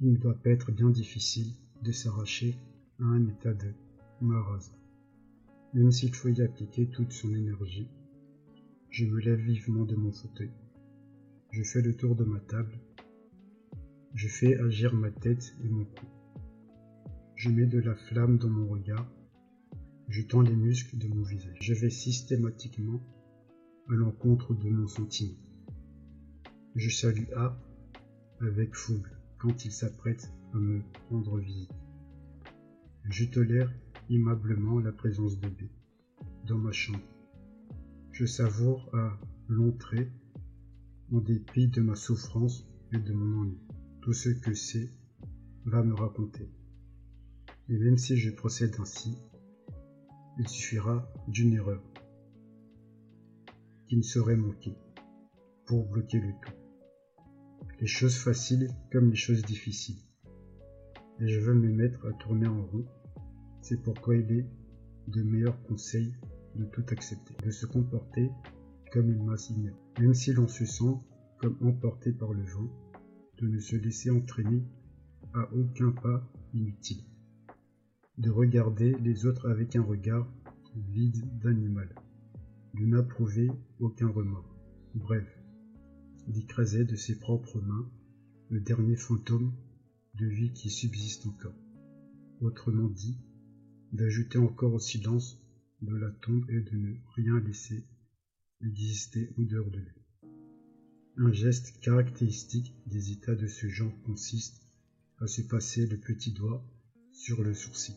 Il ne doit pas être bien difficile de s'arracher à un état de marasme. Même s'il faut y appliquer toute son énergie, je me lève vivement de mon fauteuil. Je fais le tour de ma table. Je fais agir ma tête et mon cou. Je mets de la flamme dans mon regard. Je tends les muscles de mon visage. Je vais systématiquement à l'encontre de mon sentiment. Je salue A avec fougue quand il s'apprête à me rendre visite. Je tolère aimablement la présence de B dans ma chambre. Je savoure à l'entrée, en dépit de ma souffrance et de mon ennui, tout ce que C va me raconter. Et même si je procède ainsi, il suffira d'une erreur qui ne saurait manquer pour bloquer le tout. Les choses faciles comme les choses difficiles. Et je veux me mettre à tourner en rond. C'est pourquoi il est de meilleurs conseils de tout accepter, de se comporter comme une masse inerte, même si l'on se sent comme emporté par le vent, de ne se laisser entraîner à aucun pas inutile, de regarder les autres avec un regard vide d'animal, de n'approuver aucun remords. Bref, d'écraser de ses propres mains le dernier fantôme de vie qui subsiste encore. Autrement dit, d'ajouter encore au silence de la tombe et de ne rien laisser exister en dehors de lui. Un geste caractéristique des états de ce genre consiste à se passer le petit doigt sur le sourcil.